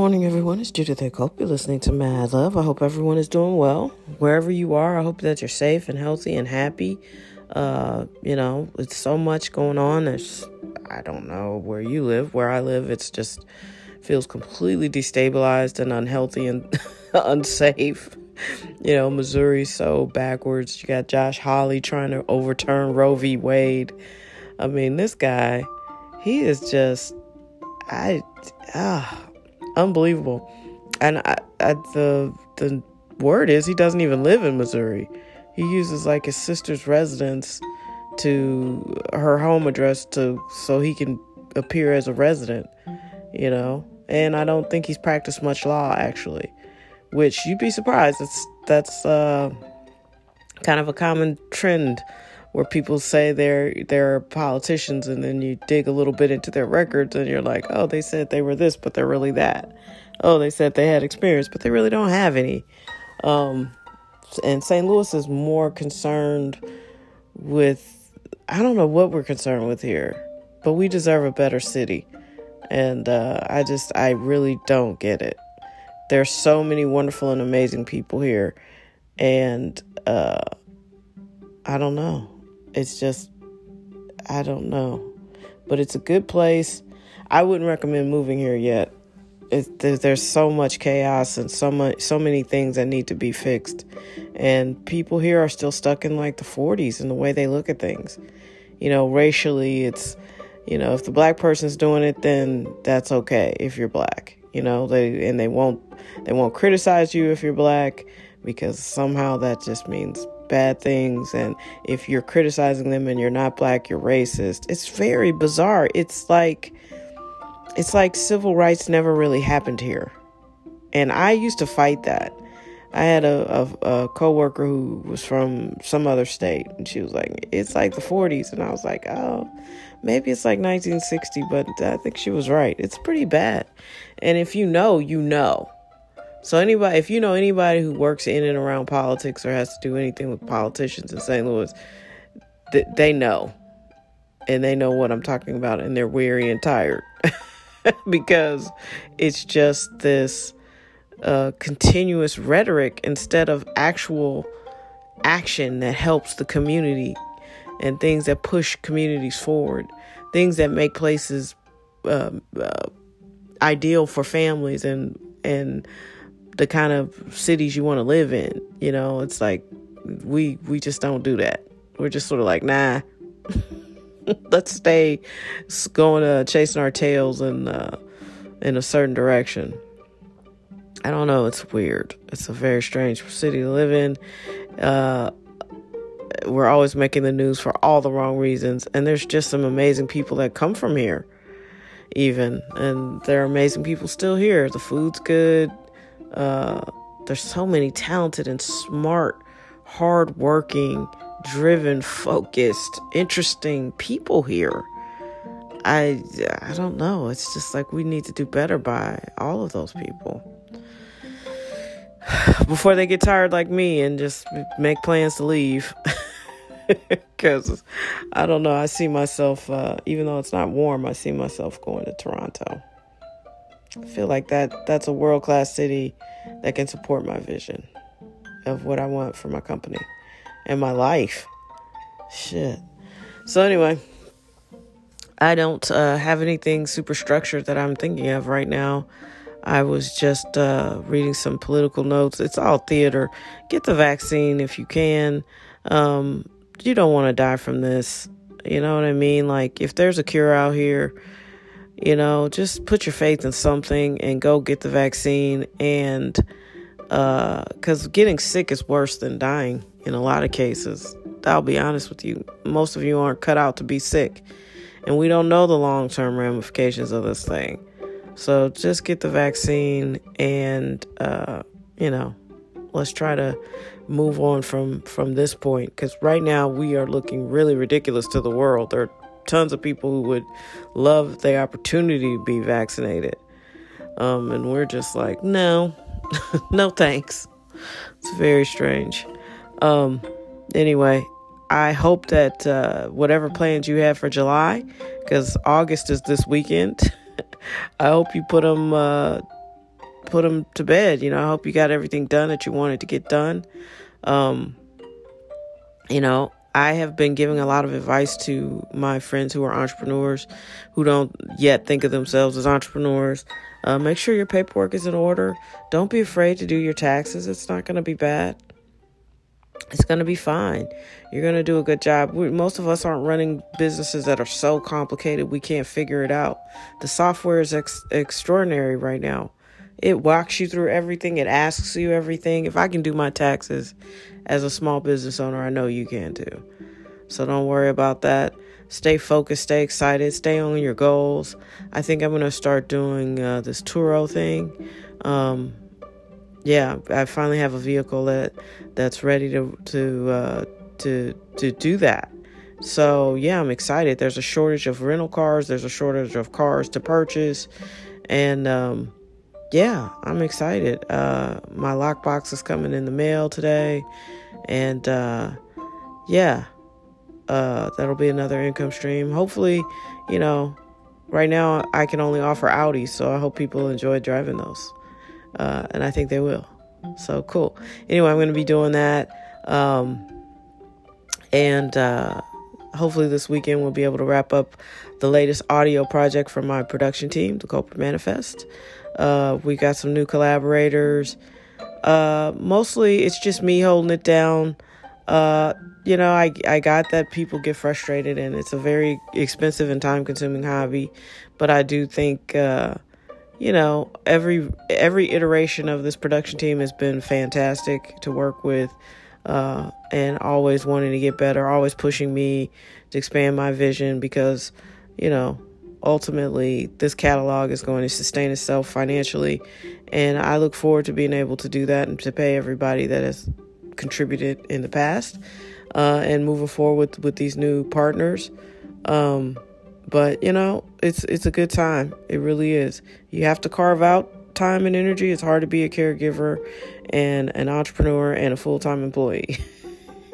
morning, everyone. It's Judith A. You're listening to Mad Love. I hope everyone is doing well. Wherever you are, I hope that you're safe and healthy and happy. Uh, you know, it's so much going on. I don't know where you live. Where I live, it's just feels completely destabilized and unhealthy and unsafe. You know, Missouri's so backwards. You got Josh Hawley trying to overturn Roe v. Wade. I mean, this guy, he is just, I, ah unbelievable. And I, I, the the word is he doesn't even live in Missouri. He uses like his sister's residence to her home address to so he can appear as a resident, you know. And I don't think he's practiced much law actually, which you'd be surprised. It's that's uh, kind of a common trend where people say they're they're politicians and then you dig a little bit into their records and you're like, "Oh, they said they were this, but they're really that." Oh, they said they had experience, but they really don't have any. Um, and St. Louis is more concerned with I don't know what we're concerned with here, but we deserve a better city. And uh, I just I really don't get it. There's so many wonderful and amazing people here, and uh, I don't know. It's just, I don't know. But it's a good place. I wouldn't recommend moving here yet. It, there's so much chaos and so much, so many things that need to be fixed, and people here are still stuck in like the 40s in the way they look at things. You know, racially, it's, you know, if the black person's doing it, then that's okay if you're black. You know, they and they won't they won't criticize you if you're black because somehow that just means bad things and if you're criticizing them and you're not black you're racist. It's very bizarre. It's like it's like civil rights never really happened here. And i used to fight that. I had a, a, a co-worker who was from some other state and she was like it's like the 40s and i was like oh maybe it's like 1960 but i think she was right. It's pretty bad. And if you know you know so anybody, if you know anybody who works in and around politics or has to do anything with politicians in St. Louis, th- they know, and they know what I'm talking about, and they're weary and tired because it's just this uh, continuous rhetoric instead of actual action that helps the community and things that push communities forward, things that make places uh, uh, ideal for families and and the kind of cities you want to live in. You know, it's like we we just don't do that. We're just sort of like, nah, let's stay going uh, chasing our tails in uh, in a certain direction. I don't know. It's weird. It's a very strange city to live in. Uh, we're always making the news for all the wrong reasons, and there's just some amazing people that come from here, even, and there are amazing people still here. The food's good. Uh, there's so many talented and smart, hardworking, driven, focused, interesting people here. I I don't know. It's just like we need to do better by all of those people before they get tired like me and just make plans to leave. Because I don't know. I see myself, uh, even though it's not warm, I see myself going to Toronto. I feel like that that's a world class city that can support my vision of what I want for my company and my life. Shit. So anyway, I don't uh, have anything super structured that I'm thinking of right now. I was just uh, reading some political notes. It's all theater. Get the vaccine if you can. Um, you don't want to die from this. You know what I mean? Like, if there's a cure out here, you know, just put your faith in something and go get the vaccine. And because uh, getting sick is worse than dying in a lot of cases. I'll be honest with you. Most of you aren't cut out to be sick. And we don't know the long term ramifications of this thing. So just get the vaccine and, uh, you know, let's try to move on from from this point because right now we are looking really ridiculous to the world are tons of people who would love the opportunity to be vaccinated. Um, and we're just like, no, no thanks. It's very strange. Um, anyway, I hope that uh, whatever plans you have for July, because August is this weekend, I hope you put them uh, put them to bed. You know, I hope you got everything done that you wanted to get done. Um, you know, I have been giving a lot of advice to my friends who are entrepreneurs who don't yet think of themselves as entrepreneurs. Uh, make sure your paperwork is in order. Don't be afraid to do your taxes. It's not going to be bad. It's going to be fine. You're going to do a good job. We, most of us aren't running businesses that are so complicated we can't figure it out. The software is ex- extraordinary right now. It walks you through everything, it asks you everything. If I can do my taxes as a small business owner, I know you can too. So don't worry about that. Stay focused, stay excited, stay on your goals. I think I'm going to start doing uh, this Turo thing. Um, yeah, I finally have a vehicle that that's ready to to uh, to to do that. So yeah, I'm excited. There's a shortage of rental cars. There's a shortage of cars to purchase, and um, yeah, I'm excited. Uh, my lockbox is coming in the mail today, and uh, yeah, uh, that'll be another income stream. Hopefully, you know, right now I can only offer Audi, so I hope people enjoy driving those, uh, and I think they will. So cool. Anyway, I'm going to be doing that, um, and uh, hopefully this weekend we'll be able to wrap up the latest audio project from my production team, the Culprit Manifest. Uh, we got some new collaborators. Uh, mostly it's just me holding it down. Uh, you know, I, I got that people get frustrated and it's a very expensive and time consuming hobby, but I do think, uh, you know, every, every iteration of this production team has been fantastic to work with, uh, and always wanting to get better, always pushing me to expand my vision because, you know, ultimately this catalog is going to sustain itself financially and i look forward to being able to do that and to pay everybody that has contributed in the past uh, and moving forward with, with these new partners. Um, but you know it's it's a good time. It really is. You have to carve out time and energy. It's hard to be a caregiver and an entrepreneur and a full-time employee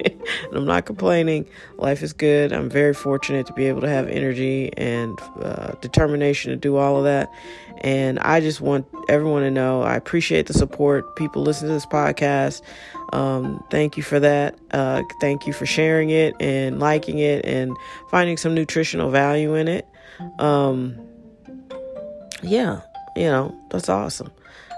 I'm not complaining. Life is good. I'm very fortunate to be able to have energy and uh, determination to do all of that. And I just want everyone to know I appreciate the support. People listen to this podcast. Um, thank you for that. Uh, thank you for sharing it and liking it and finding some nutritional value in it. Um, yeah, you know, that's awesome.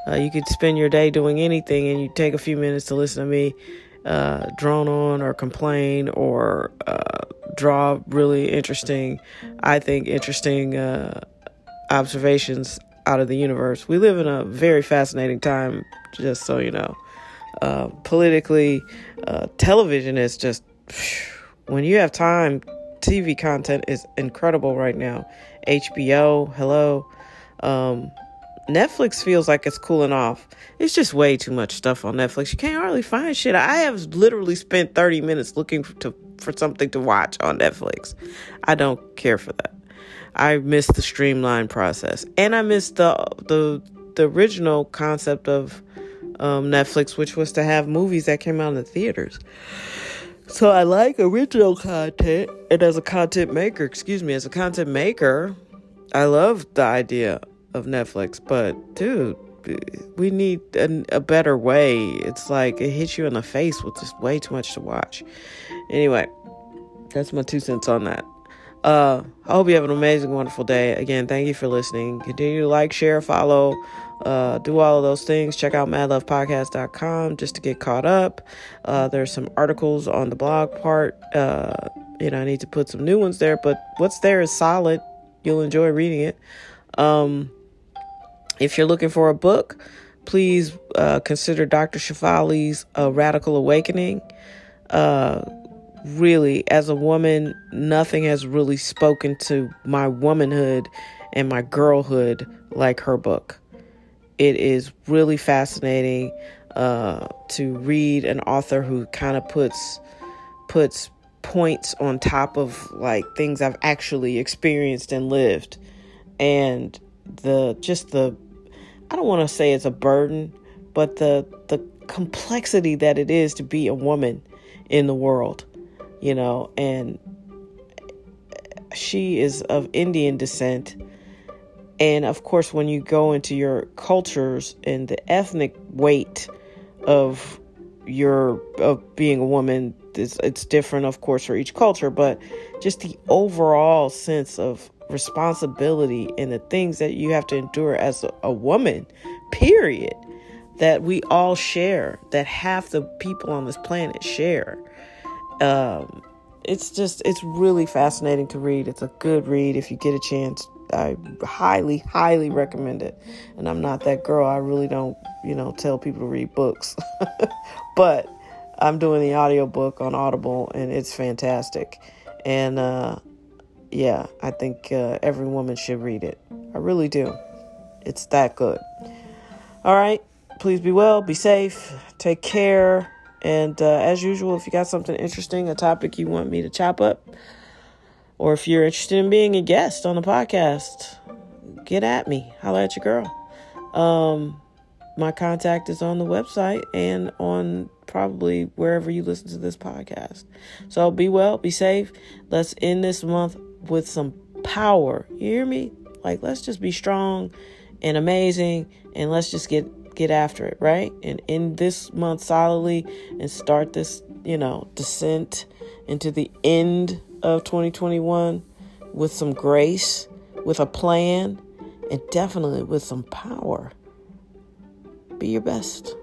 Uh, you could spend your day doing anything and you take a few minutes to listen to me uh, drone on or complain or uh, draw really interesting, I think, interesting uh, observations out of the universe. We live in a very fascinating time, just so you know. Uh, politically, uh, television is just, when you have time, TV content is incredible right now. HBO, hello. Um, Netflix feels like it's cooling off. It's just way too much stuff on Netflix. You can't hardly find shit. I have literally spent 30 minutes looking for, to, for something to watch on Netflix. I don't care for that. I miss the streamline process, and I miss the the the original concept of um, Netflix, which was to have movies that came out in the theaters. So I like original content, and as a content maker, excuse me, as a content maker, I love the idea of Netflix, but dude, we need a, a, better way. It's like it hits you in the face with just way too much to watch. Anyway, that's my two cents on that. Uh, I hope you have an amazing, wonderful day. Again, thank you for listening. Continue to like, share, follow, uh, do all of those things. Check out madlovepodcast.com just to get caught up. Uh, there's some articles on the blog part. Uh, you know, I need to put some new ones there, but what's there is solid. You'll enjoy reading it. Um, if you're looking for a book, please uh, consider Dr. Shefali's uh, Radical Awakening. Uh, really, as a woman, nothing has really spoken to my womanhood and my girlhood like her book. It is really fascinating uh, to read an author who kind of puts puts points on top of like things I've actually experienced and lived, and the just the I don't want to say it's a burden, but the the complexity that it is to be a woman in the world, you know, and she is of Indian descent And of course, when you go into your cultures and the ethnic weight of your of being a woman, it's, it's different, of course, for each culture. But just the overall sense of responsibility and the things that you have to endure as a, a woman, period, that we all share, that half the people on this planet share. Um, it's just it's really fascinating to read. It's a good read if you get a chance. I highly, highly recommend it. And I'm not that girl. I really don't, you know, tell people to read books. but I'm doing the audiobook on Audible and it's fantastic. And uh yeah, I think uh, every woman should read it. I really do. It's that good. All right. Please be well, be safe, take care. And uh, as usual, if you got something interesting, a topic you want me to chop up, or if you're interested in being a guest on the podcast, get at me. Holla at your girl. Um, my contact is on the website and on probably wherever you listen to this podcast. So be well, be safe. Let's end this month with some power. You hear me? Like let's just be strong and amazing and let's just get get after it, right? And end this month solidly and start this, you know, descent into the end of 2021 with some grace, with a plan, and definitely with some power. Be your best.